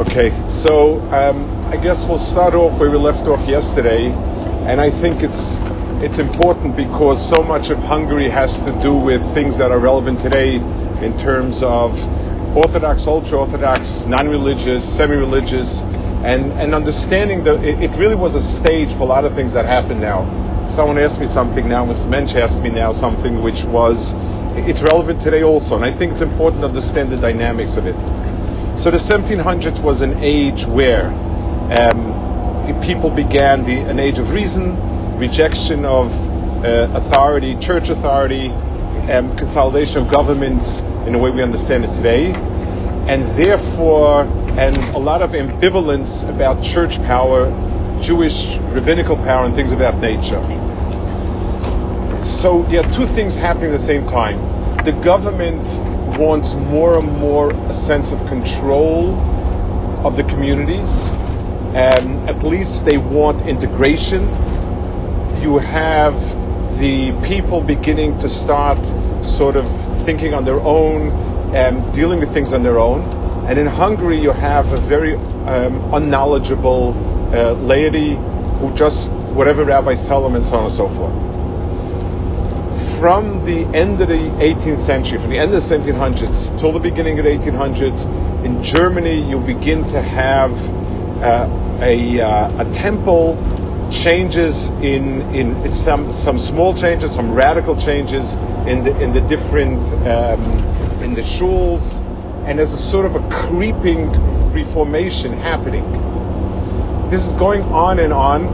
Okay, so um, I guess we'll start off where we left off yesterday, and I think it's it's important because so much of Hungary has to do with things that are relevant today in terms of Orthodox, ultra-Orthodox, non-religious, semi-religious, and and understanding that it, it, really was a stage for a lot of things that happen now. Someone asked me something now, Mr. Mensch asked me now something which was it's relevant today also, and I think it's important to understand the dynamics of it. So the 1700s was an age where um, people began the, an age of reason, rejection of uh, authority, church authority, um, consolidation of governments in the way we understand it today, and therefore, and a lot of ambivalence about church power, Jewish rabbinical power, and things of that nature. So yeah, two things happening at the same time. The government wants more and more a sense of control of the communities. and at least they want integration. You have the people beginning to start sort of thinking on their own and dealing with things on their own. And in Hungary, you have a very um, unknowledgeable uh, laity who just whatever rabbis tell them and so on and so forth from the end of the 18th century, from the end of the 1700s till the beginning of the 1800s, in Germany you begin to have uh, a, uh, a temple changes in in some some small changes, some radical changes in the in the different um, in the shuls, and there's a sort of a creeping reformation happening. This is going on and on,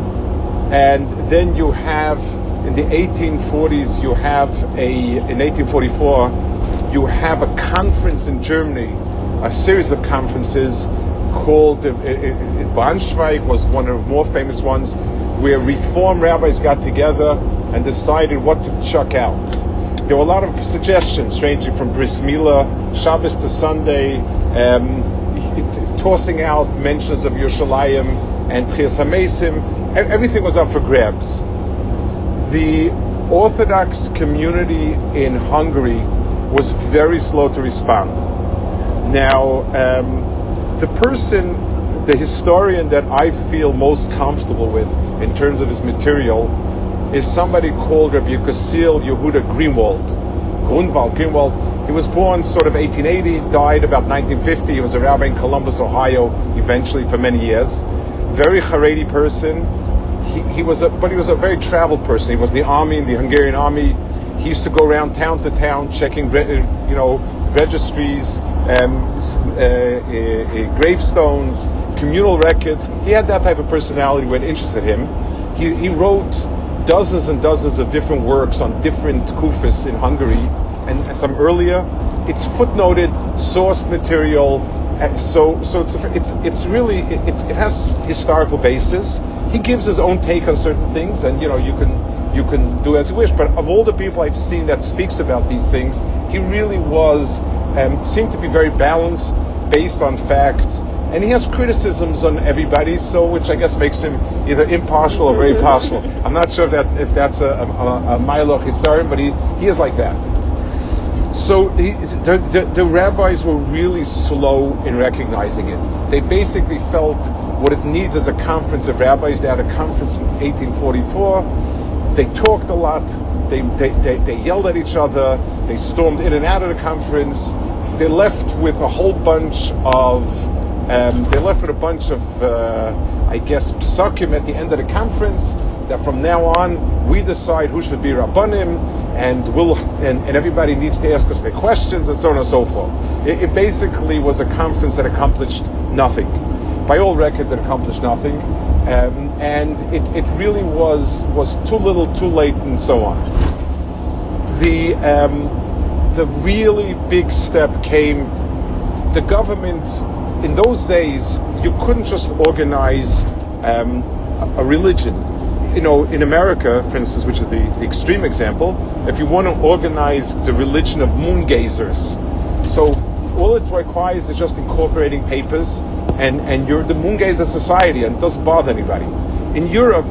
and then you have in the 1840s, you have a, in 1844, you have a conference in Germany, a series of conferences called, uh, Braunschweig was one of the more famous ones, where reform rabbis got together and decided what to chuck out. There were a lot of suggestions ranging from bris milah, Shabbos to Sunday, um, tossing out mentions of Yerushalayim and Tchias HaMesim. Everything was up for grabs the Orthodox community in Hungary was very slow to respond. Now, um, the person, the historian that I feel most comfortable with in terms of his material is somebody called Rabbi Yekasil Yehuda Greenwald. Grunwald, Greenwald. He was born sort of 1880, died about 1950. He was a rabbi in Columbus, Ohio, eventually for many years. Very Haredi person he, was a, but he was a very traveled person. He was in the army, in the Hungarian army. He used to go around town to town checking, you know, registries, um, uh, uh, uh, gravestones, communal records. He had that type of personality what interested him. He, he wrote dozens and dozens of different works on different kufis in Hungary, and, some earlier. It's footnoted, source material, uh, so so it's it's it's really it, it has historical basis he gives his own take on certain things, and you know you can you can do as you wish. But of all the people I've seen that speaks about these things, he really was um, seemed to be very balanced, based on facts, and he has criticisms on everybody, so which I guess makes him either impartial or very partial. I'm not sure if that if that's a, a, a Milo Hisarim, but he, he is like that. So he, the, the, the rabbis were really slow in recognizing it. They basically felt what it needs is a conference of rabbis. They had a conference in 1844. They talked a lot. They, they, they, they yelled at each other. They stormed in and out of the conference. They left with a whole bunch of, um, they left with a bunch of, uh, I guess, psakim at the end of the conference that from now on we decide who should be rabbanim and we'll and, and everybody needs to ask us their questions and so on and so forth. It, it basically was a conference that accomplished nothing by all records, it accomplished nothing, um, and it, it really was was too little, too late, and so on. The um, the really big step came. The government in those days, you couldn't just organize um, a, a religion you know, in America, for instance, which is the, the extreme example, if you want to organize the religion of moon gazers, so all it requires is just incorporating papers and, and you're the Moongazer society and it doesn't bother anybody. In Europe,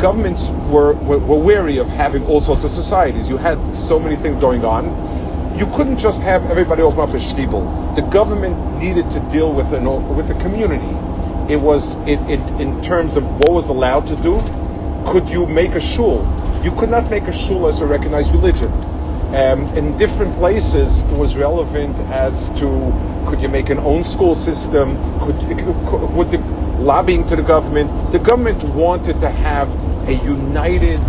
governments were, were, were wary of having all sorts of societies. You had so many things going on. you couldn't just have everybody open up a shtiebel. The government needed to deal with an with the community. It was it, it in terms of what was allowed to do. Could you make a shul? You could not make a shul as a recognized religion. Um, in different places, it was relevant as to could you make an own school system? Could, could would the lobbying to the government? The government wanted to have a united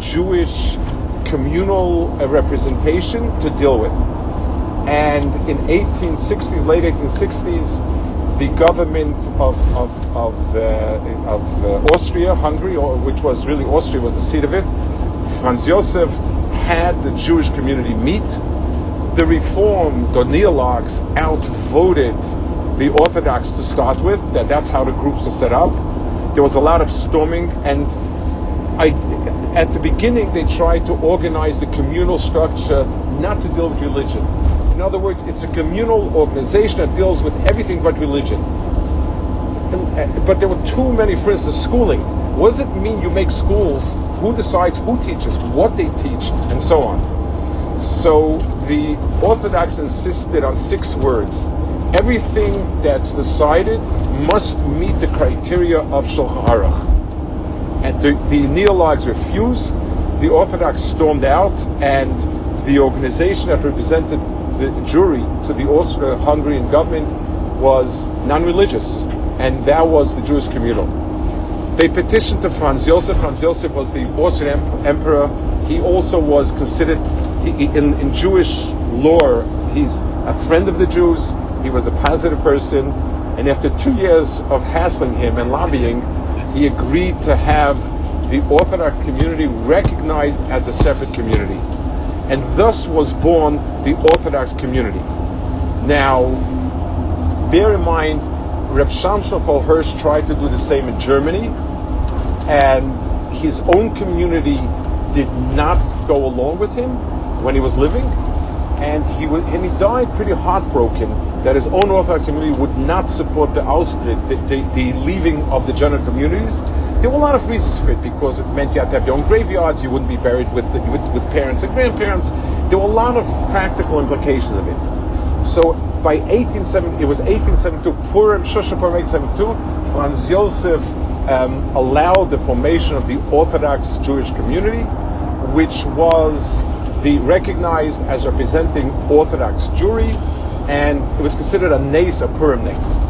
Jewish communal uh, representation to deal with. And in 1860s, late 1860s, the government of of of, uh, of uh, Austria, Hungary, or, which was really Austria was the seat of it, Franz Josef had the Jewish community meet. The Reform, Neologues, outvoted the Orthodox to start with. That that's how the groups are set up. There was a lot of storming, and I, at the beginning, they tried to organize the communal structure not to deal with religion. In other words, it's a communal organization that deals with everything but religion. And, uh, but there were too many, for instance, schooling. What does it mean you make schools? Who decides who teaches, what they teach, and so on? So the Orthodox insisted on six words. Everything that's decided must meet the criteria of Shulchan Aruch. And the, the Neologues refused. The Orthodox stormed out, and the organization that represented the jury to the Austro-Hungarian government was non-religious, and that was the Jewish communal. They petitioned to Franz Josef. Franz Josef was the Austrian emperor. He also was considered, he, in, in Jewish lore, he's a friend of the Jews. He was a positive person. And after two years of hassling him and lobbying, he agreed to have the Orthodox community recognized as a separate community. And thus was born the Orthodox community. Now, bear in mind, Reb Shamshon Hirsch tried to do the same in Germany, and his own community did not go along with him when he was living, and he was, and he died pretty heartbroken that his own Orthodox community would not support the Austritt, the, the, the, leaving of the general communities. There were a lot of reasons for it because it meant you had to have your own graveyards, you wouldn't be buried with, the, with, with parents and grandparents. There were a lot of practical implications of it. So by 1870, it was 1872, Purim, Shushan Purim 1872, Franz Josef um, allowed the formation of the Orthodox Jewish community, which was the recognized as representing Orthodox Jewry and it was considered a nace, a Purim nace.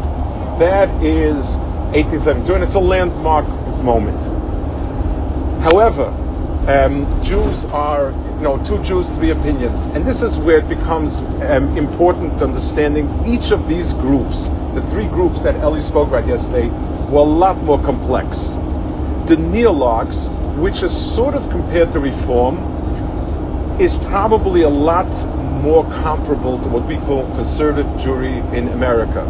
That is 1872, and it's a landmark moment. However, um, Jews are, you know, two Jews, three opinions, and this is where it becomes um, important understanding each of these groups. The three groups that Ellie spoke about yesterday were a lot more complex. The Neologues, which is sort of compared to Reform, is probably a lot more comparable to what we call conservative Jewry in America.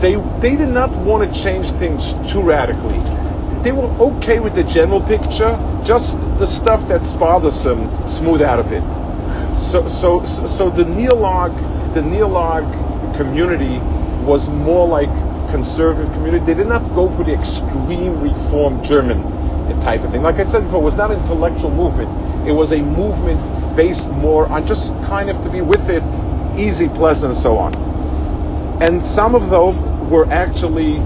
They, they did not want to change things too radically. They were okay with the general picture, just the stuff that's bothersome, smooth out a bit. So, so, so the Neologue, the Neologue community was more like conservative community. They did not go for the extreme reform German type of thing. Like I said before, it was not an intellectual movement. It was a movement based more on just kind of to be with it, easy, pleasant, and so on. And some of them were actually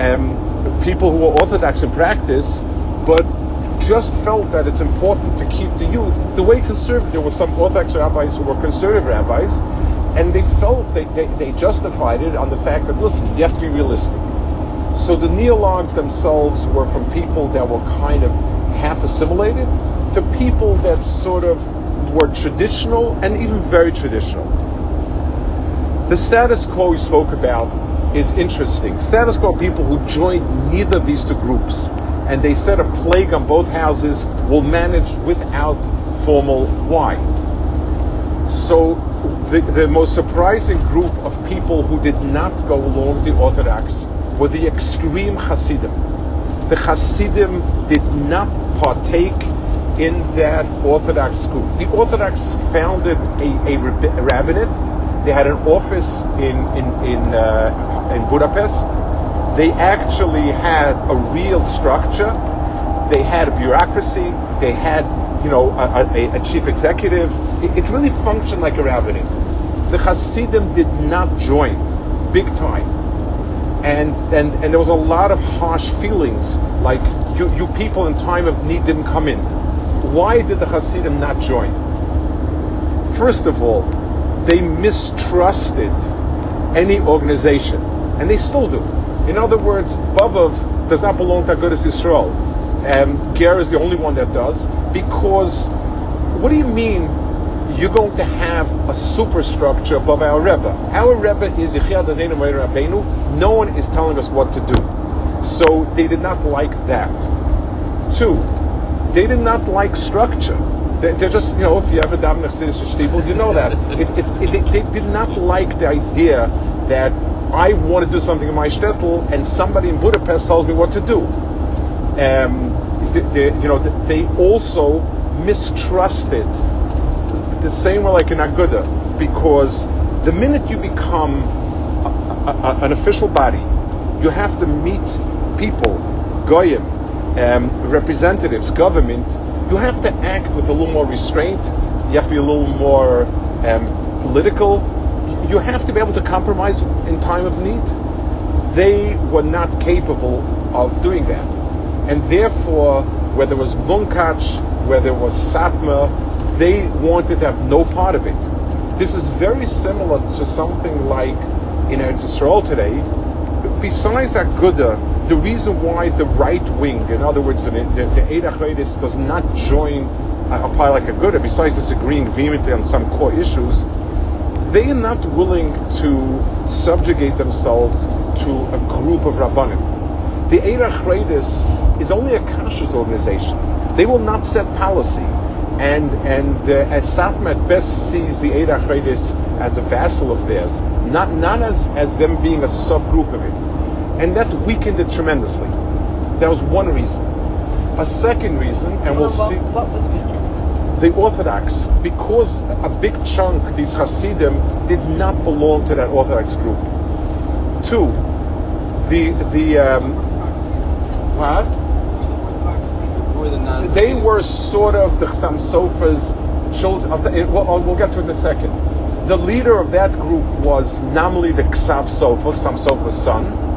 um, people who were orthodox in practice, but just felt that it's important to keep the youth the way conservative. There were some orthodox rabbis who were conservative rabbis, and they felt they, they, they justified it on the fact that listen, you have to be realistic. So the neologues themselves were from people that were kind of half assimilated to people that sort of were traditional and even very traditional. The status quo we spoke about is interesting. Status quo people who joined neither of these two groups and they set a plague on both houses will manage without formal why. So the, the most surprising group of people who did not go along the Orthodox were the extreme Hasidim. The Hasidim did not partake in that Orthodox school. The Orthodox founded a, a, rabbinate. They had an office in in in, uh, in Budapest. They actually had a real structure, they had a bureaucracy, they had, you know, a, a, a chief executive. It, it, really functioned like a rabbinate. The Hasidim did not join, big time. And, and, and there was a lot of harsh feelings, like you, you people in time of need didn't come in. Why did the Hasidim not join? First of all, they mistrusted any organization, and they still do. In other words, Bobov does not belong to Agudas Yisrael. Um, Ger is the only one that does, because what do you mean you're going to have a superstructure above our Rebbe? Our Rebbe is Yechiel Adenu Rabbeinu. No one is telling us what to do. So they did not like that. Two, they did not like structure. They, are just, you know, if you ever daven Chassidus you know that. It, it, they, they did not like the idea that I want to do something in my shtetl and somebody in Budapest tells me what to do. Um, they, they, you know, they also mistrusted the same way like in Aguda, because the minute you become a, a, an official body, you have to meet people, goyim, um, representatives, government, you have to act with a little more restraint. You have to be a little more um, political. You have to be able to compromise in time of need. They were not capable of doing that. And therefore, whether it was Munkach, whether it was Satmar, they wanted to have no part of it. This is very similar to something like in Eretz Yisrael today. Besides Aguda, the reason why the right wing, in other words, the, the, the does not join a, a pile like a Aguda, besides disagreeing vehemently on some core issues, they are not willing to subjugate themselves to a group of Rabbanim. The Eirach is only a kashrus organization. They will not set policy. And and uh, at Satmar best sees the Eirach as a vassal of theirs, not not as, as them being a subgroup of it and that weakened it tremendously. That was one reason. A second reason, and we'll what, see. What was weakened? The Orthodox, because a big chunk, these Hasidim, did not belong to that Orthodox group. Two, the the um, what? They were sort of the Chassam Sofer's children. We'll, we'll get to it in a second. The leader of that group was namely the Ksav Sofer, Chassam Sofer's son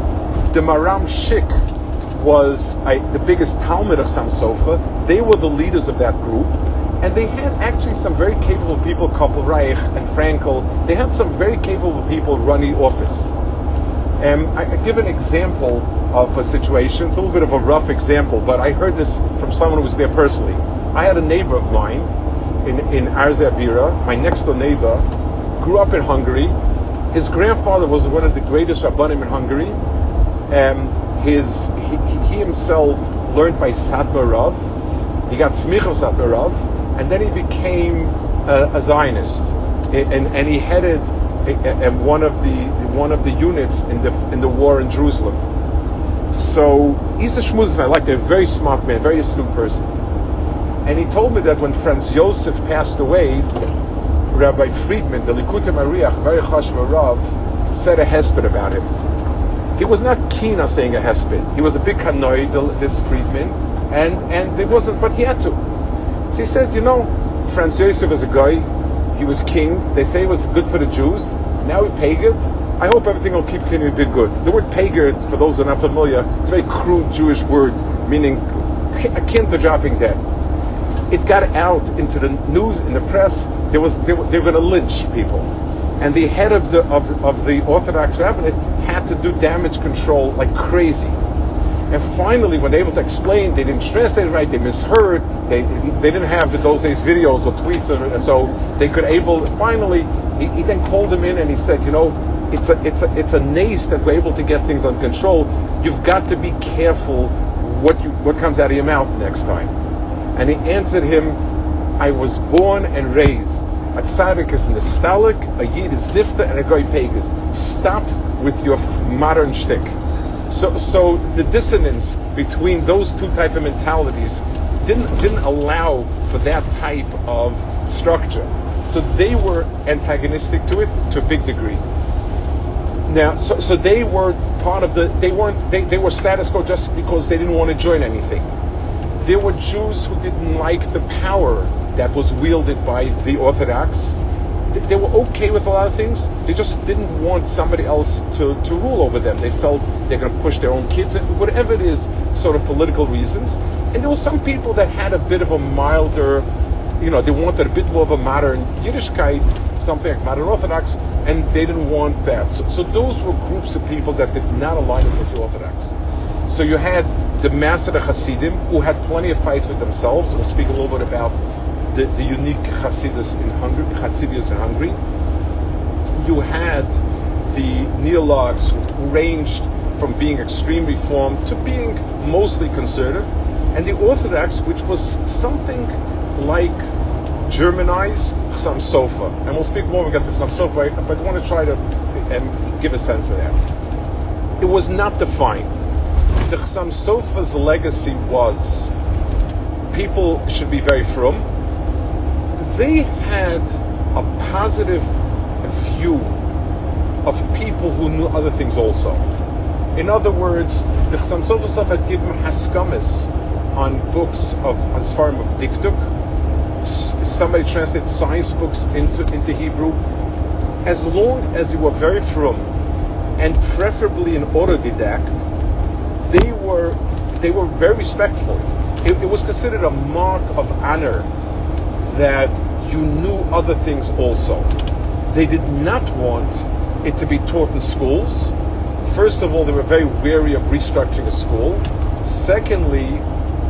the Maram Shik was the biggest Talmud of Sam Sofer. They were the leaders of that group. And they had actually some very capable people, Koppel Reich and Frankel. They had some very capable people running office. And I, I give an example of a situation. It's a little bit of a rough example, but I heard this from someone who was there personally. I had a neighbor of mine in, in Arzei HaBira, my next door neighbor, grew up in Hungary. His grandfather was one of the greatest rabbanim in Hungary, um, his he, he, himself learned by Satmar Rav. He got smicha of Satmar Rav, and then he became a, a Zionist, and, and he headed one of the one of the units in the in the war in Jerusalem. So he's a shmuzman, I like a very smart man, very astute person. And he told me that when Franz Josef passed away, Rabbi Friedman, the Likutei Maharich, very chashma Rav, said a hesped about him he was not keen on saying a hesped. He was a bit kanoi, this Friedman, and and it wasn't, but he had to. So he said, you know, Franz Josef was a guy. He was king. They say it was good for the Jews. Now he pagan. I hope everything will keep continuing to be good. The word pagan, for those who are not familiar, it's a very crude Jewish word, meaning akin to dropping dead. It got out into the news, in the press. There was they were, they were going to lynch people and the head of the of, of the Orthodox rabbinate had to do damage control like crazy. And finally, when they were able to explain, they didn't translate right, they misheard, they, they didn't have in those days videos or tweets, or, so they could able. Finally, he, he, then called him in and he said, you know, it's a it's a it's a nace that we're able to get things under control. You've got to be careful what you what comes out of your mouth next time. And he answered him, I was born and raised a tzaddik is nistalek, a yid is nifta, and a goy pagas. Stop with your modern shtick. So, so the dissonance between those two type of mentalities didn't didn't allow for that type of structure. So they were antagonistic to it to a big degree. Now, so, so they were part of the. They weren't. They, they were status quo just because they didn't want to join anything. There were Jews who didn't like the power that was wielded by the Orthodox. They were okay with a lot of things. They just didn't want somebody else to, to rule over them. They felt they're going to push their own kids, whatever it is, sort of political reasons. And there were some people that had a bit of a milder, you know, they wanted a bit more of a modern Yiddishkeit, something like modern Orthodox, and they didn't want that. So, so those were groups of people that did not align with the Orthodox. So you had the Masada Hasidim, who had plenty of fights with themselves. We'll speak a little bit about the, unique Hasidus in Hungary, Hasidus in Hungary. You had the Neologues who ranged from being extreme reform to being mostly conservative, and the Orthodox, which was something like Germanized Chassam Sofer. And we'll speak more when we get to Chassam Sofer, but I want to try to um, give a sense of that. It was not defined. The Chassam Sofer's legacy was people should be very frum. They had a positive view of people who knew other things also. In other words, the Chassam Sofer had given haskamis on books of Asfarim of Dikduk. Somebody translated science books into, into Hebrew. As long as you were very frum and preferably an autodidact, they were they were very respectful. It, it was considered a mark of honor that you knew other things also. They did not want it to be taught in schools. First of all, they were very wary of restructuring a school. Secondly,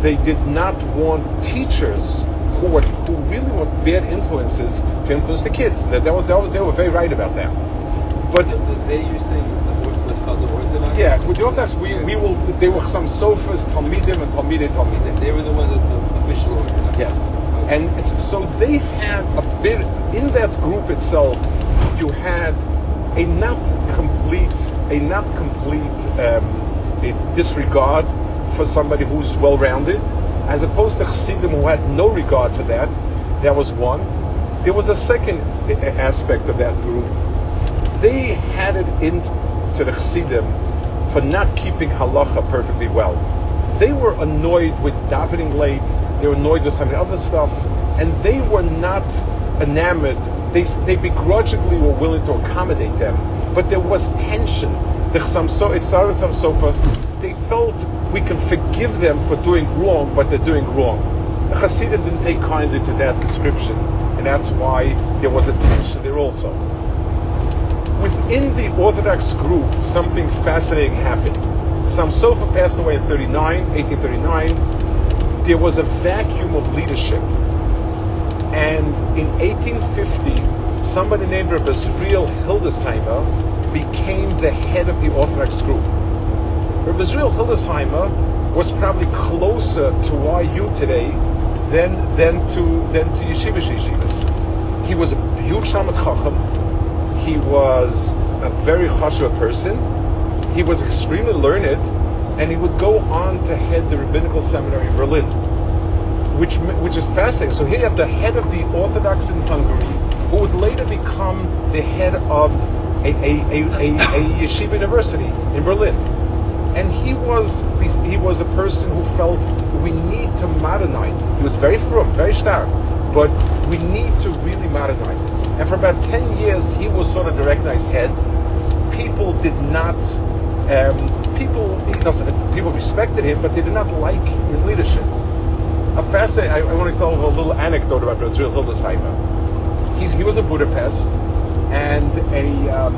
they did not want teachers who were who really were bad influences to influence the kids. They, they, were, they, were, they were very right about that. But the, the they you're saying is the what's called the Orthodox. Yeah, with the Orthodox, we, we will. There were some sofas, Talmidim, and Talmidei Talmidim. They were the ones that the official Orthodox. Yes. And so they had a bit in that group itself. You had a not complete, a not complete um, a disregard for somebody who's well-rounded, as opposed to Chassidim who had no regard for that. That was one. There was a second aspect of that group. They had it into the Chassidim for not keeping halacha perfectly well. They were annoyed with davening late. They were annoyed with some of the other stuff, and they were not enamored. They, they begrudgingly were willing to accommodate them, but there was tension. The Chsamso, it started some sofa. They felt we can forgive them for doing wrong, but they're doing wrong. The Hasidim didn't take kindly to that description, and that's why there was a tension there also. Within the Orthodox group, something fascinating happened. Sofer passed away in 39, 1839. There was a vacuum of leadership. And in 1850, somebody named Rabbi Hildesheimer became the head of the Orthodox group. Rabbi Hildesheimer was probably closer to YU today than, than to than to yeshivas yeshivas. He was a huge Talmid Chacham. He was a very chashuv person. He was extremely learned, and he would go on to head the rabbinical seminary in Berlin, which which is fascinating. So here you have the head of the Orthodox in Hungary, who would later become the head of a, a, a, a, yeshiva university in Berlin and he was he was a person who felt we need to modernize. He was very firm, very stark, but we need to really modernize it. And for about ten years, he was sort of the recognized head. People did not. Um, people, you know, people respected him, but they did not like his leadership. A fascinating. I, I want to tell a little anecdote about Israel Hildesheimer. He, he was in Budapest, and a um,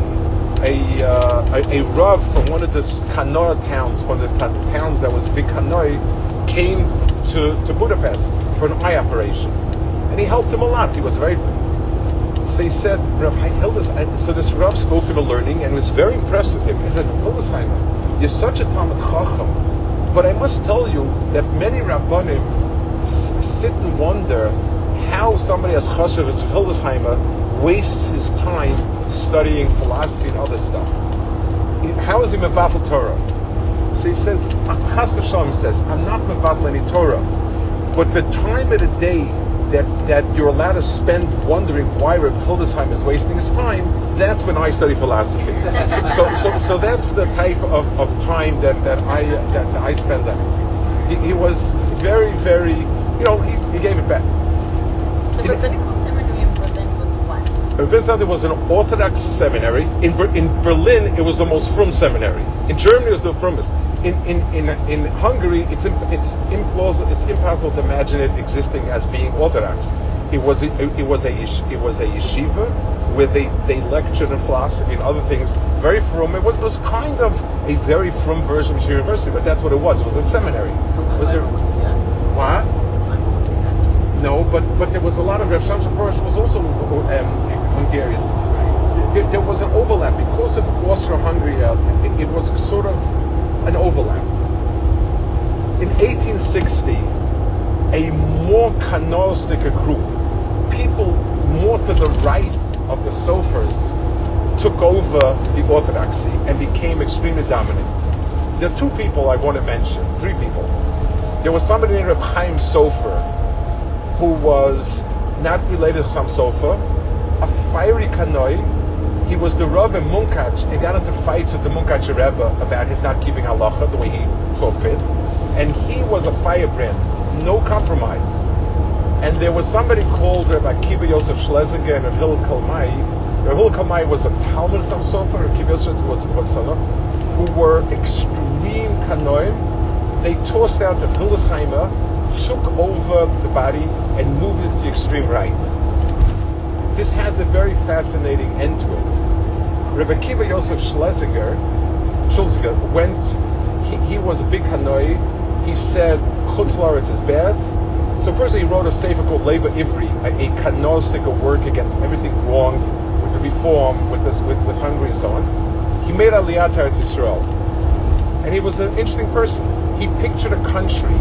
a, uh, a, a Rav from one of the Kanoi towns, from the t- towns that was big Kanoi, came to, to Budapest for an eye operation. And he helped him a lot. He was very. So he said, Rav Hildes, so this Rav spoke to of learning and was very impressed with him. He said, Hildesheimer, you're such a Talmid Chacham, but I must tell you that many Rabbanim s- sit and wonder how somebody as chashuv as Hildesheimer wastes his time studying philosophy and other stuff. How is he mevatel Torah? So he says, Chas says, I'm not mevatel any Torah, but the time of the day that, that you're allowed to spend wondering why Reb Hildesheim is wasting his time, that's when I study philosophy. so, so, so, that's the type of, of time that, that I that I spend on it. He, he was very, very, you know, he, he gave it back. The rabbinical seminary in Berlin was what? Wissenschaft was an Orthodox seminary. In, Ber- in Berlin, it was the most frum seminary. In Germany, it was the frumest. In, in, in, in Hungary, it's, imp- it's, implausible, it's impossible to imagine it existing as being Orthodox. It was a, it was a it was a yeshiva where they, they lectured in philosophy and other things. Very frum. It was, it was kind of a very frum version of a university, but that's what it was. It was a seminary. It was a, what? No, but but there was a lot of Rav Shamsa Perush was also um, Hungarian. There, there was an overlap because of Austro-Hungary. uh, It, it was sort of an overlap. In 1860, a more canalistic group, people more to the right of the Sofers, took over the Orthodoxy and became extremely dominant. There are two people I want to mention, three people. There was somebody named Reb Chaim Sofer, who was not related to Sam Sofer, a fiery kanoi. He was the Rav in Munkach and got into fights with the Munkach Rebbe about his not keeping halacha the way he saw fit. And he was a firebrand, no compromise. And there was somebody called Rabbi Akiva Yosef Schlesinger and Hillel Kalmai. Hillel Kalmai was a Talmud of Sam Sofer, Rabbi Akiva Yosef was was son who were extreme kanoim. They tossed out the Hildesheimer, took over the body, and moved it to the extreme right. This has a very fascinating end to it. Rabbi Kiva Yosef Schlesinger, Schlesinger went, he, he was a big kanoi. He said, Chutz Laretz is bad. So first he wrote a sefer called Lev HaIvri, a, a canonic work against everything wrong with the reform, with, this, with, with Hungary and so on. He made Aliyah to Eretz Yisrael. And he was an interesting person. He pictured a country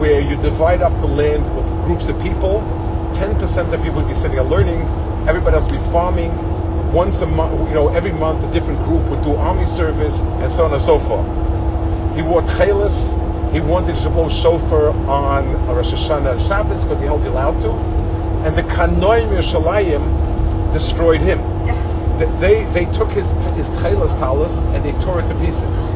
where you divide up the land with groups of people. 10% of people would be sitting and learning. Everybody else would be farming. Once a month, you know, every month a different group would do army service and so on and so forth. He wore tchelis. He wanted to blow shofar on Rosh Hashanah and Shabbos because he held you allowed to. And the Kanoim Yerushalayim destroyed him. They, they, they took his his tchelis talis and they tore it to pieces.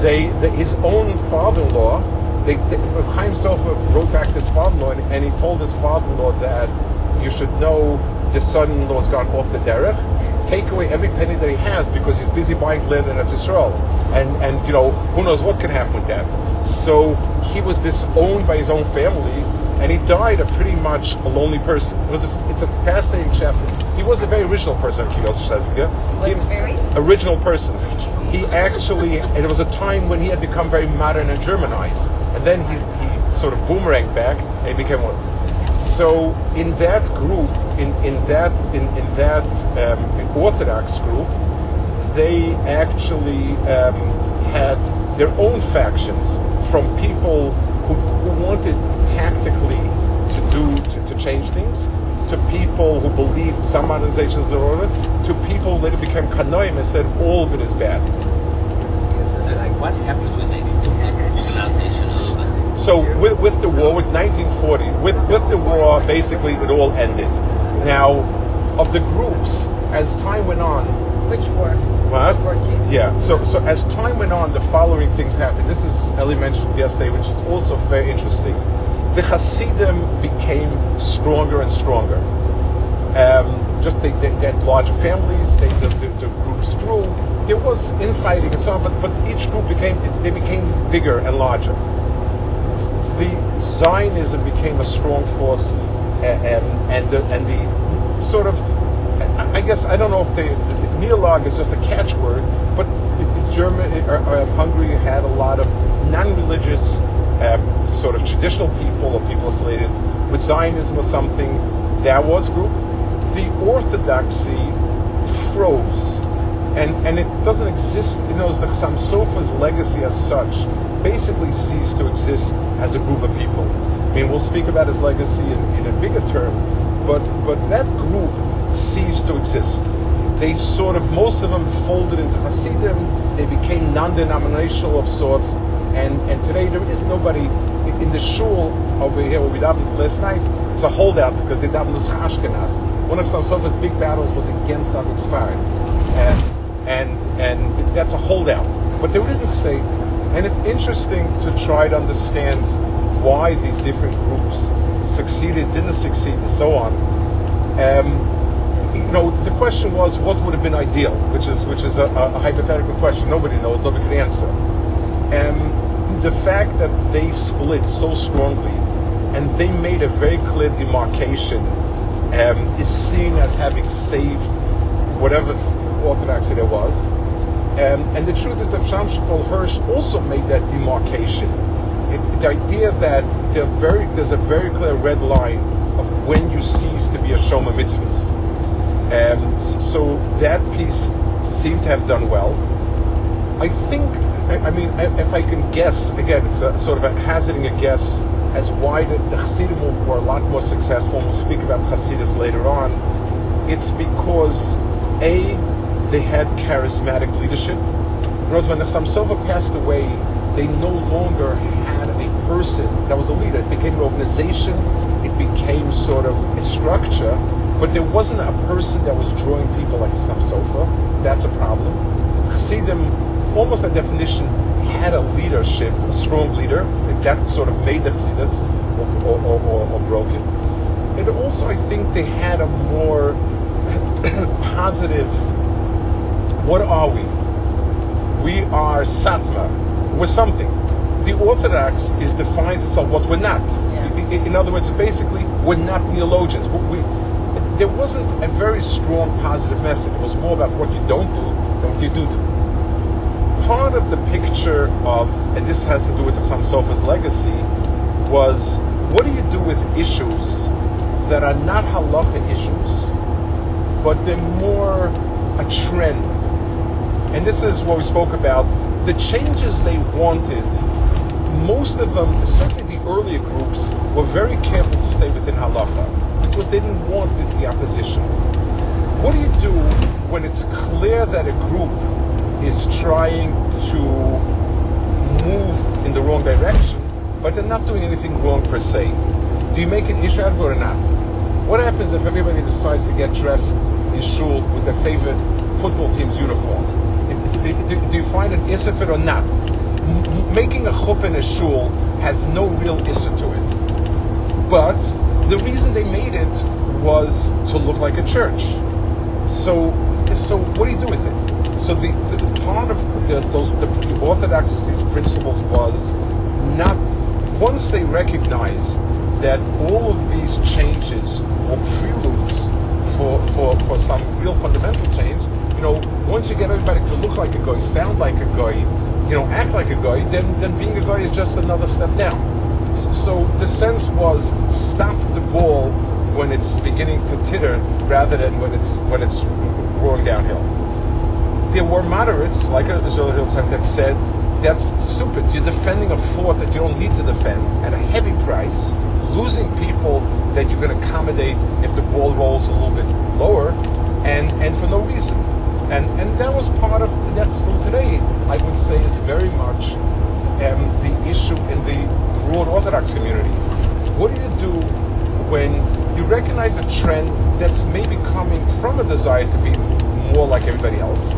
They, the, his own father-in-law, they, they, Chaim Sofer wrote back to his father-in-law and, and he told his father-in-law that you should know the son-in-law's gone off the derech. Take away every penny that he has because he's busy buying land in Eretz Yisrael. And, and, you know, who knows what can happen with that. So he was disowned by his own family and he died a pretty much a lonely person. It was a, it's a fascinating chapter. He was a very original person, Schlesinger. Was He- very? original person. He actually, it was a time when he had become very modern and Germanized, and then he, he sort of boomeranged back and he became one. So in that group, in, in that in, in that um, Orthodox group, they actually um, had their own factions from people who, who wanted tactically to do to, to change things to people who believed some modernizations are order to people who later became kanoim and said all of it is bad. Like what happens when they do of So with, with the war, with 1940, with, with the war, basically it all ended. Now, of the groups, as time went on, Which war? What? World War II. Yeah. So so as time went on, the following things happened. This is Ellie mentioned yesterday, which is also very interesting. The Hasidim became stronger and stronger. Um, just they, they, they had larger families. They, the, the, the groups grew. There was infighting and so on, but but each group became they became bigger and larger. The Zionism became a strong force, uh, um, and the and the sort of I guess I don't know if the, the, neolog is just a catchword, but it, it German, it, uh, Hungary had a lot of non-religious, um, sort of traditional people or people affiliated with Zionism or something. That was group. The Orthodoxy froze, and and it doesn't exist. You know, the Samsofa's legacy as such basically ceased to exist as a group of people. I mean, we'll speak about his legacy in, in a bigger term, but but that group ceased to exist. They sort of most of them folded into Hasidim. They became non-denominational of sorts, and and today there is nobody in the shul over here where we davened last night. It's a holdout because they davened as Ashkenaz. One of Samsofa's big battles was against Avik Sfarad, and and and that's a holdout. But they didn't stay. And it's interesting to try to understand why these different groups succeeded, didn't succeed, and so on. Um, you know, the question was what would have been ideal, which is which is a, a hypothetical question. Nobody knows, nobody can answer. And the fact that they split so strongly and they made a very clear demarcation um, is seen as having saved whatever orthodoxy there was. Um, and the truth is that Shamshachol Hirsch also made that demarcation. It, the idea that very, there's a very clear red line of when you cease to be a Shoma Mitzvahs. Um, so that piece seemed to have done well. I think, I, mean, if I can guess, again, it's a sort of a hazarding a guess as why the, the Hasidim were a lot more successful. And we'll speak about Hasidus later on. It's because a they had charismatic leadership. Whereas when the Samsova passed away, they no longer had a person that was a leader. It became an organization. It became sort of a structure, but there wasn't a person that was drawing people like the Samsofa. That's a problem. Hasidim, almost by definition, had a leadership, a strong leader. That sort of made the Chassidus or, or, or, or broke it. And also, I think they had a more positive. What are we? We are Satmar. We're something. The Orthodox is defines itself what we're not. Yeah. In, other words, basically, we're not neologians. We, there wasn't a very strong positive message. It was more about what you don't do than what you do do part of the picture of, and this has to do with the Sofa's legacy, was what do you do with issues that are not halacha issues, but they're more a trend? And this is what we spoke about. The changes they wanted, most of them, certainly the earlier groups, were very careful to stay within halacha because they didn't want the opposition. What do you do when it's clear that a group is trying to move in the wrong direction, but they're not doing anything wrong per se. Do you make an issue out of it or not? What happens if everybody decides to get dressed in shul with their favorite football team's uniform? Do you find an issa or not? making a chuppah in a shul has no real issa to it. But the reason they made it was to look like a church. So, so what do you do with it? So the, the part of the, those the, the orthodoxy's principles was not once they recognized that all of these changes were preludes for, for, for some real fundamental change, you know, once you get everybody to look like a guy, sound like a guy, you know, act like a guy, then, then being a guy is just another step down. So the sense was stop the ball when it's beginning to titter rather than when it's when it's rolling downhill there were moderates, like Israel Hillside, that said, that's stupid. You're defending a fort that you don't need to defend at a heavy price, losing people that you can accommodate if the ball rolls a little bit lower, and, and for no reason. And, and that was part of, that's still today, I would say, is very much um, the issue in the broad Orthodox community. What do you do when you recognize a trend that's maybe coming from a desire to be more like everybody else?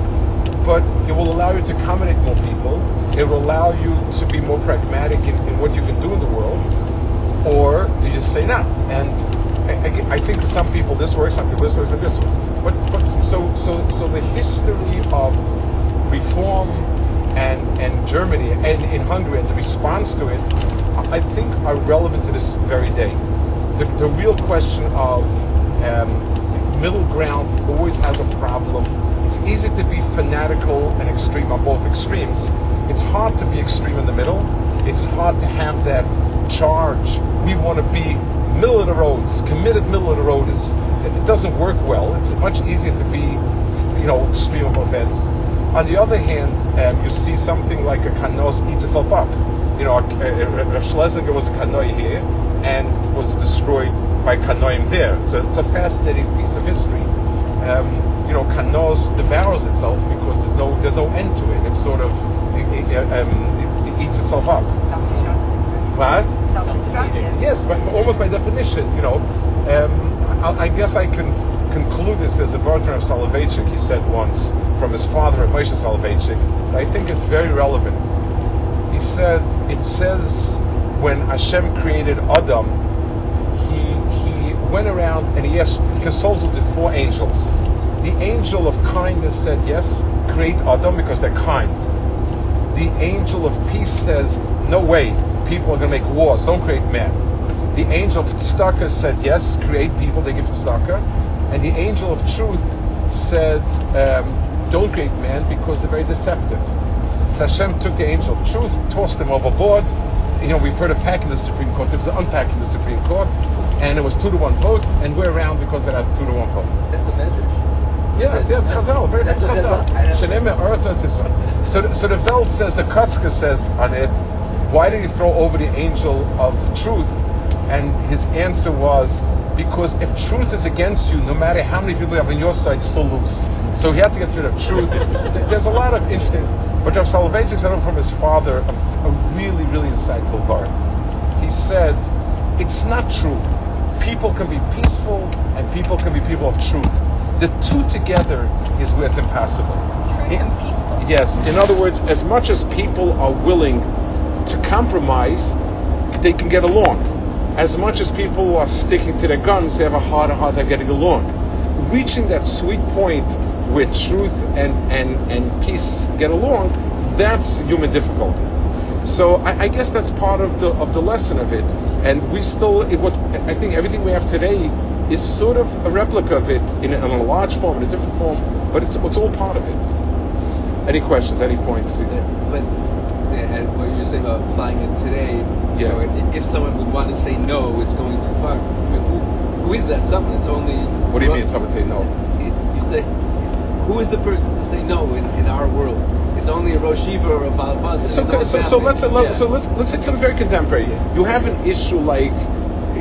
But it will allow you to accommodate more people. It will allow you to be more pragmatic in, in what you can do in the world. Or do you say no? And I, I, think for some people this works, some people this works, and this works. But, but so, so, so the history of reform and, and Germany and in Hungary and the response to it, I think are relevant to this very day. The, the real question of um, middle ground always has a problem easy to be fanatical and extreme on both extremes. It's hard to be extreme in the middle. It's hard to have that charge. We want to be middle of the roads, committed middle of the roaders. It doesn't work well. It's much easier to be, you know, extreme both ends. On the other hand, um, you see something like a kanos eats itself up. You know, Rav Schlesinger was a kanoi here and was destroyed by kanoim there. It's a fascinating piece of history. Um, you know, Kanos devours itself because there's no there's no end to it. It's sort of it, it, um, it, it eats itself up. What? Yes, but almost by definition, you know. Um, I, I, guess I can conclude this. There's a Bertrand of Soloveitchik, he said once, from his father, Moshe Soloveitchik, I think is very relevant. He said it says when Hashem created Adam, went around and he asked consulted the four angels. The angel of kindness said yes, create Adam because they're kind. The angel of peace says no way, people are going to make wars. Don't create men. The angel of tzedakah said yes, create people. They give tzedakah. And the angel of truth said um, don't create men because they're very deceptive. So Hashem took the angel of truth, tossed him overboard. You know, we've heard of packing the Supreme Court. This is unpacking the Supreme Court. And it was two to one vote, and we're around because of had two to one vote. That's a medrash. Yeah, it's, yeah, it's Chazal, very That's- Chazal. that's- I Shenem Eretz Eretz Yisrael. So, so the Welt says, the Kotzker says on it, why did he throw over the angel of truth? And his answer was, because if truth is against you, no matter how many people you have on your side, you still lose. So he had to get rid of truth. There's a lot of interesting, but Rav Soloveitchik said from his father a, a really, really insightful part. He said, it's not true. People can be peaceful and people can be people of truth. The two together is where it's impossible. Truth and peaceful. Yes, in other words, as much as people are willing to compromise, they can get along. As much as people are sticking to their guns, they have a hard, hard time getting along. Reaching that sweet point where truth and, and, and peace get along, that's human difficulty. So I, I guess that's part of the of the lesson of it. And we still, it, what I think everything we have today is sort of a replica of it in a, in a large form, in a different form, but it's it's all part of it. Any questions? Any points? But say, uh, what you were saying about applying it today, you Yeah. know, if- if someone would want to say no, it's going too far. Who, who is that someone? It's only. What do you mean? Someone say no. You say, who is the person to say no in, in our world? It's only a Rosh or a Baal So, so, so let's let, Yeah. so let's let's take something very contemporary. You have an issue like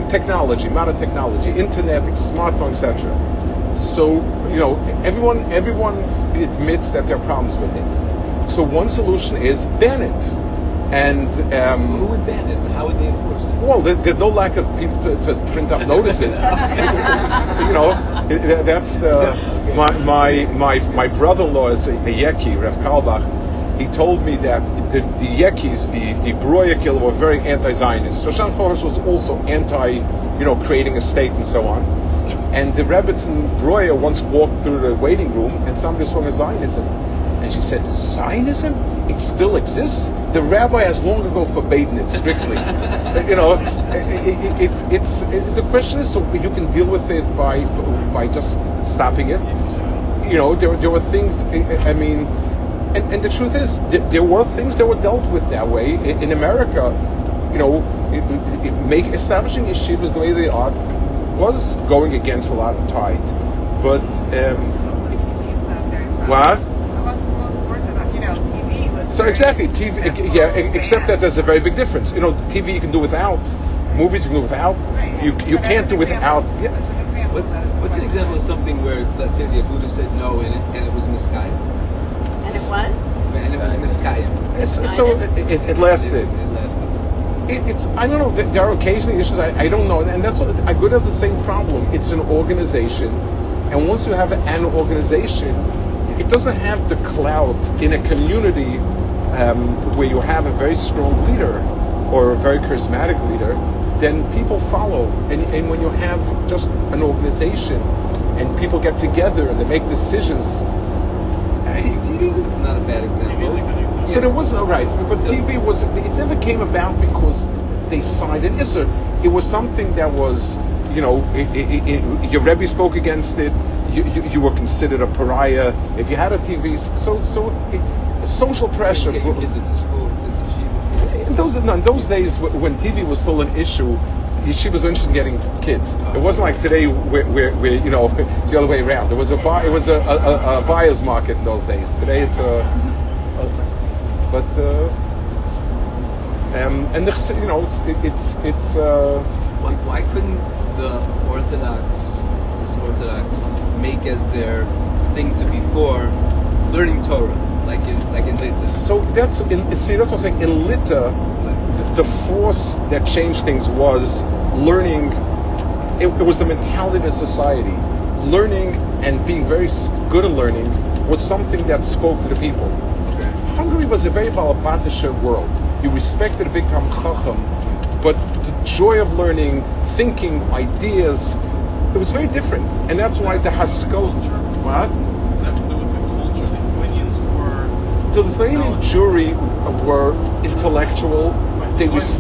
technology, modern technology, internet, smartphone, etc. So you know everyone everyone admits that there are problems with it. So one solution is ban it, and Who um, would ban it? How would they enforce it? well, there, there's no lack of people to, to print up notices. you know, that's the my my my, my brother-in-law is a, a Yeki, Rav Kalbach. He told me that the, the Yekis, the the Broyakil, were very anti-Zionist. Roshan Forrest was also anti, you know, creating a state and so on. And the rabbits in Broya once walked through the waiting room, and somebody swung a Zionism. And she said, Zionism? It still exists? The rabbi has long ago forbidden it strictly. you know, it, it, it's, it's, it, the question is, so you can deal with it by, by just stopping it. You know, there, there were things, I I mean, and, and the truth is, there, there were things that were dealt with that way. In, in America, you know, it, it, make, establishing yeshivas the way they are was going against a lot of tide. But, um, Also, TV is not very What? Amongst most Orthodox, you know, TV was. So exactly, TV. Yeah, except that there's a very big difference. You know, TV you can do without, movies you can do without. You you can't do without. Yeah. As an example, What's, what's an example of something where, let's say, the Aguda said no and it, and it was miskayim? And it was? And it was miskayim. It's, so it, it, it lasted. It, it lasted. It, it's I don't know. There are occasionally issues I, I don't know, and that's what Aguda has the same problem. It's an organization, and once you have an organization, it doesn't have the clout in a community um, where you have a very strong leader or a very charismatic leader. Then people follow, and, and when you have just an organization and people get together and they make decisions, uh, TV's not a bad example. So there was no right, but TV was it never came about because they signed it. Yes, sir. It was something that was, you know, it, it, it, your Rebbe spoke against it. You, you, you were considered a pariah if you had a TV. So so social pressure. Get your kids into school, into yeshiva. In those in those days wh- when TV was still an issue, yeshiva was interested in getting kids. It wasn't like today where, where, where you know it's the other way around. There was a buy, it was a, a, a, buyer's market in those days. Today it's a, a but uh, um, and the, you know it's it, it's it's uh, Why, why couldn't the Orthodox, this Orthodox, make as their thing to be for learning Torah, like in like in so that's in, see that's what I'm saying in Lita the, the force that changed things was learning it, it was the mentality of the society learning and being very good at learning was something that spoke to the people Okay. Hungary was a very Balabatisha world. You respected a big Talmid Chacham, but the joy of learning, thinking, ideas, it was very different. And that's why the Haskalah. What? Does that have to do with the culture? Lithuanians were. The Lithuanian Jewry were intellectual. They was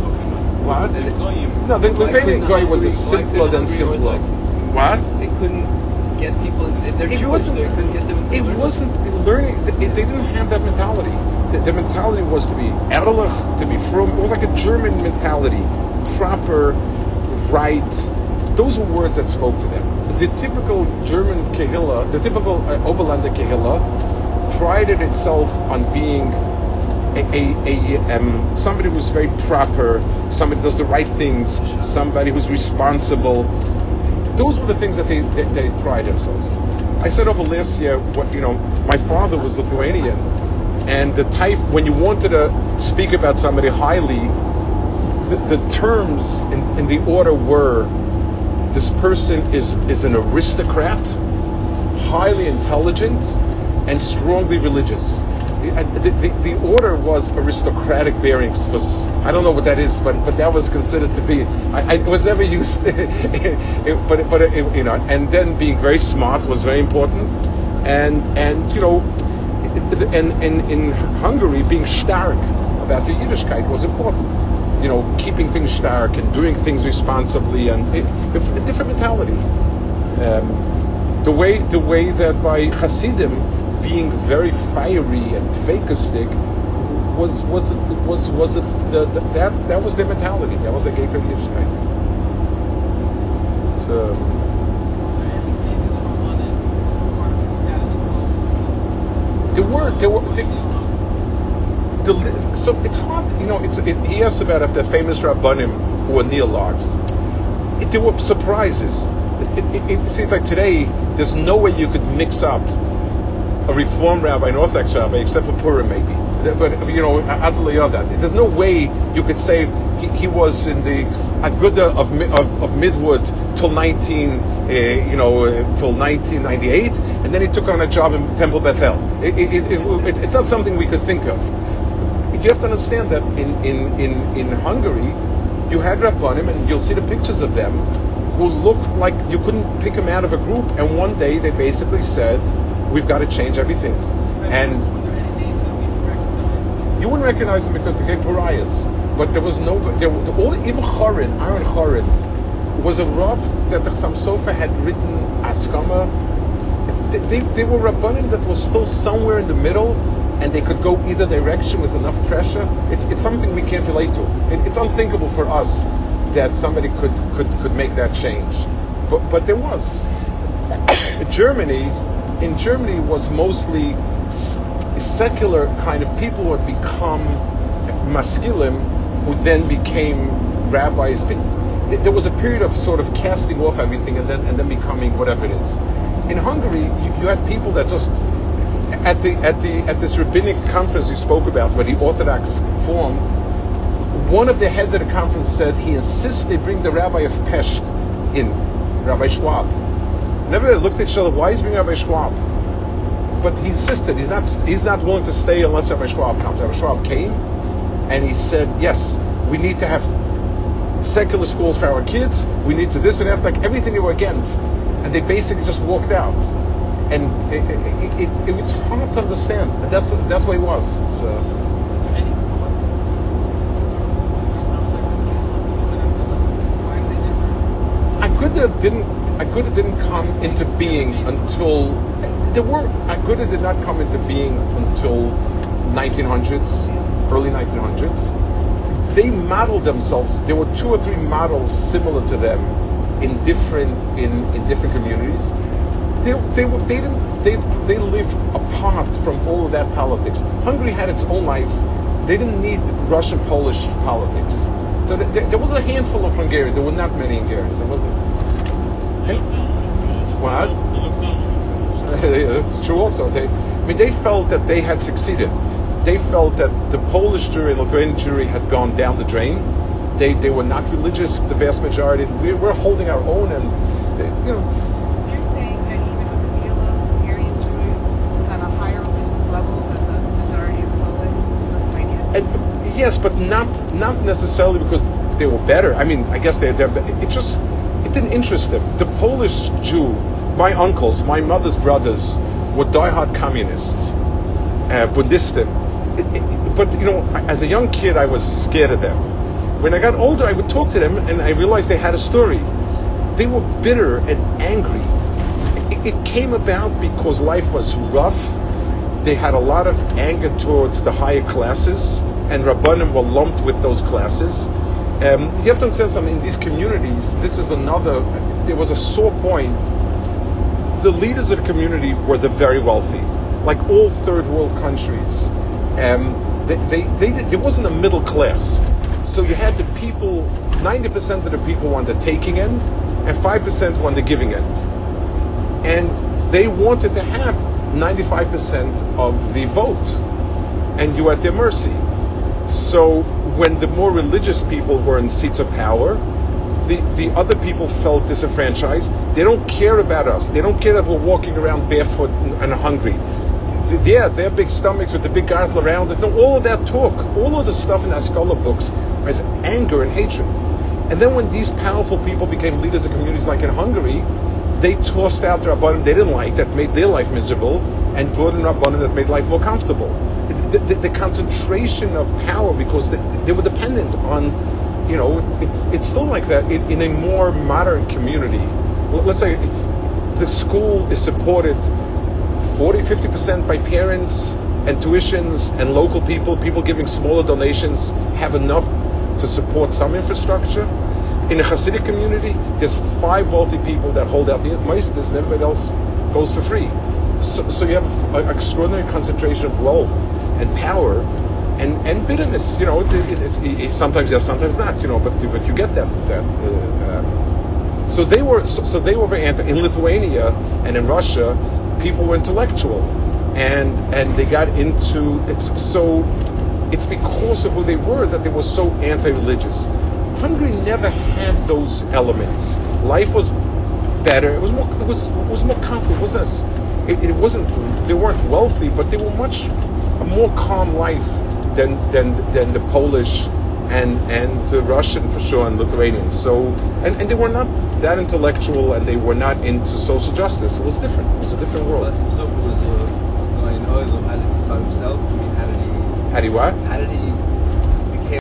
what? No, the Lithuanian guy was a Hungary- why simpler than simpler. What? They couldn't get people. They're It Jewish. wasn't- They couldn't get them It learning. wasn't learning. They they didn't have that mentality. The, the mentality was to be ehrlich, to be frum. It was like a German mentality, proper, right. Those were words that spoke to them. The typical German kehillah, the typical uh, Oberlander kehillah, prided itself on being a, a, a um, somebody who's very proper, somebody who does the right things, somebody who's responsible. Those were the things that they, they, they pride themselves. I said over last year, what you know, my father was Lithuanian, and the type when you wanted to speak about somebody highly, the, the terms in, in the order were, this person is is an aristocrat, highly intelligent, and strongly religious. The, the, the, the order was aristocratic bearings. Was I don't know what that is, but but that was considered to be. I, I was never used, it, but but uh, it, you know, and then being very smart was very important, and and you know, and, and in Hungary being stark about the Yiddishkeit was important. You know, keeping things stark and doing things responsibly, and it, it, a different mentality. Um, the way the way that by Hasidim being very fiery and dveikistic was was was was the, the, the, that that was their mentality. That was the gate of Yiddishkeit. It's, um, Anything is from on it, part the status quo. there were there were there, the, so it's hard you know it's it, he asked about if the famous rabbanim were neologs. It, there were surprises. It, it, it seems like today there's no way you could mix up a Reform rabbi, an Orthodox rabbi, except for Purim maybe. But you know, Yoda. There's no way you could say he, he was in the Aguda of, of of Midwood till 19, uh, you know, uh, till 1998, and then he took on a job in Temple Bethel. It, it, it, it's not something we could think of. You have to understand that in in in, in Hungary, you had rabbanim, and you'll see the pictures of them, who looked like you couldn't pick them out of a group. And one day they basically said, "We've got to change everything." And you wouldn't recognize them because they became pariahs. But there was no, there all even Chorin, Aaron Chorin, was a rav that the Chassam Sofer had written Askama. They, they, they were rabbanim that was still somewhere in the middle, and they could go either direction with enough pressure. It's, it's something we can't relate to. It, it's unthinkable for us that somebody could, could, could make that change. But, but there was. Germany, in Germany was mostly secular kind of people who had become maskilim, who then became rabbis. There was a period of sort of casting off everything and then and then becoming whatever it is. In Hungary, you, you had people that just at the at the at this rabbinic conference you spoke about, where the Orthodox formed. One of the heads of the conference said he insists they bring the rabbi of Pest in, Rabbi Schwab. Never looked at each other. Why is he bringing Rabbi Schwab? But he insisted. He's not. He's not willing to stay unless Rabbi Schwab comes. Rabbi Schwab came, and he said, "Yes, we need to have secular schools for our kids. We need to this and that. Like everything they were against, and they basically just walked out. And it, it, it, it was hard to understand. And that's that's what it was. It's, uh, Was there any thought? Sounds like there's people who joined up with them. Why they never? Aguda didn't Aguda didn't come into being until there were Aguda did not come into being until 1900s, early 1900s. They modeled themselves. There were two or three models similar to them in different in, in different communities. They, they, were- they didn't they, they lived apart from all of that politics. Hungary had its own life. They didn't need Russian Polish politics. So th- there, there was a handful of Hungarians. There were not many Hungarians. There wasn't. What? That's true also. They, I mean, they felt that they had succeeded. They felt that the Polish Jewry and Lithuanian Jewry had gone down the drain. They, they were not religious, the vast majority. We, we're holding our own, and you know, So you're saying that even with the Milos, Hungarian Jew, was a higher religious level than the majority of Poland, Lithuania? and, yes, but not not necessarily because they were better. I mean, I guess they they're. It just didn't interest them. The Polish Jew, my uncles, my mother's brothers, were diehard communists, uh, but you know, as a young kid, I was scared of them. When I got older, I would talk to them, and I realized they had a story. They were bitter and angry. It, it came about because life was rough. They had a lot of anger towards the higher classes, and Rabbanim were lumped with those classes. Um, you have to understand something. In these communities, this is another. There was a sore point. The leaders of the community were the very wealthy, like all third world countries. Um, they, they, they did, there wasn't a middle class. So you had the people. 90% of the people were on the taking end, and 5% were on the giving end and they wanted to have 95% of the vote, and you at their mercy. So when the more religious people were in seats of power, the, the other people felt disenfranchised. They don't care about us. They don't care that we're walking around barefoot and, and hungry. The- yeah, their big stomachs with the big gartel around it. No, all of that talk, all of the stuff in our scholar books is anger and hatred. And then when these powerful people became leaders of communities like in Hungary, they tossed out the Rabbanim they didn't like, that made their life miserable, and brought in Rabbanim that made life more comfortable. The, the, concentration of power, because they, they were dependent on, you know, it's, it's still like that in, in a more modern community. Let's say the school is supported 40, 50% by parents and tuitions and local people, people giving smaller donations have enough to support some infrastructure. In a Hasidic community, there's five wealthy people that hold out the meisters and everybody else goes for free. So, so you have an extraordinary concentration of wealth and power and, and bitterness. You know, it, it, it's, it, sometimes yes, sometimes not. You know, but but you get that that. Uh, um, so they were so, so they were very anti. In Lithuania and in Russia, people were intellectual, and and they got into it's so. It's because of who they were that they were so anti-religious. Hungary never had those elements. Life was better. It was more. It was it was more comfortable. It wasn't. As, it, it wasn't. They weren't wealthy, but they were much a more calm life than than than the Polish and and the Russian for sure and Lithuanians. So and, and they were not that intellectual and they were not into social justice. It was different. It was a different world. Was a guy in Oilem. How did himself? I mean, how did he? How do what?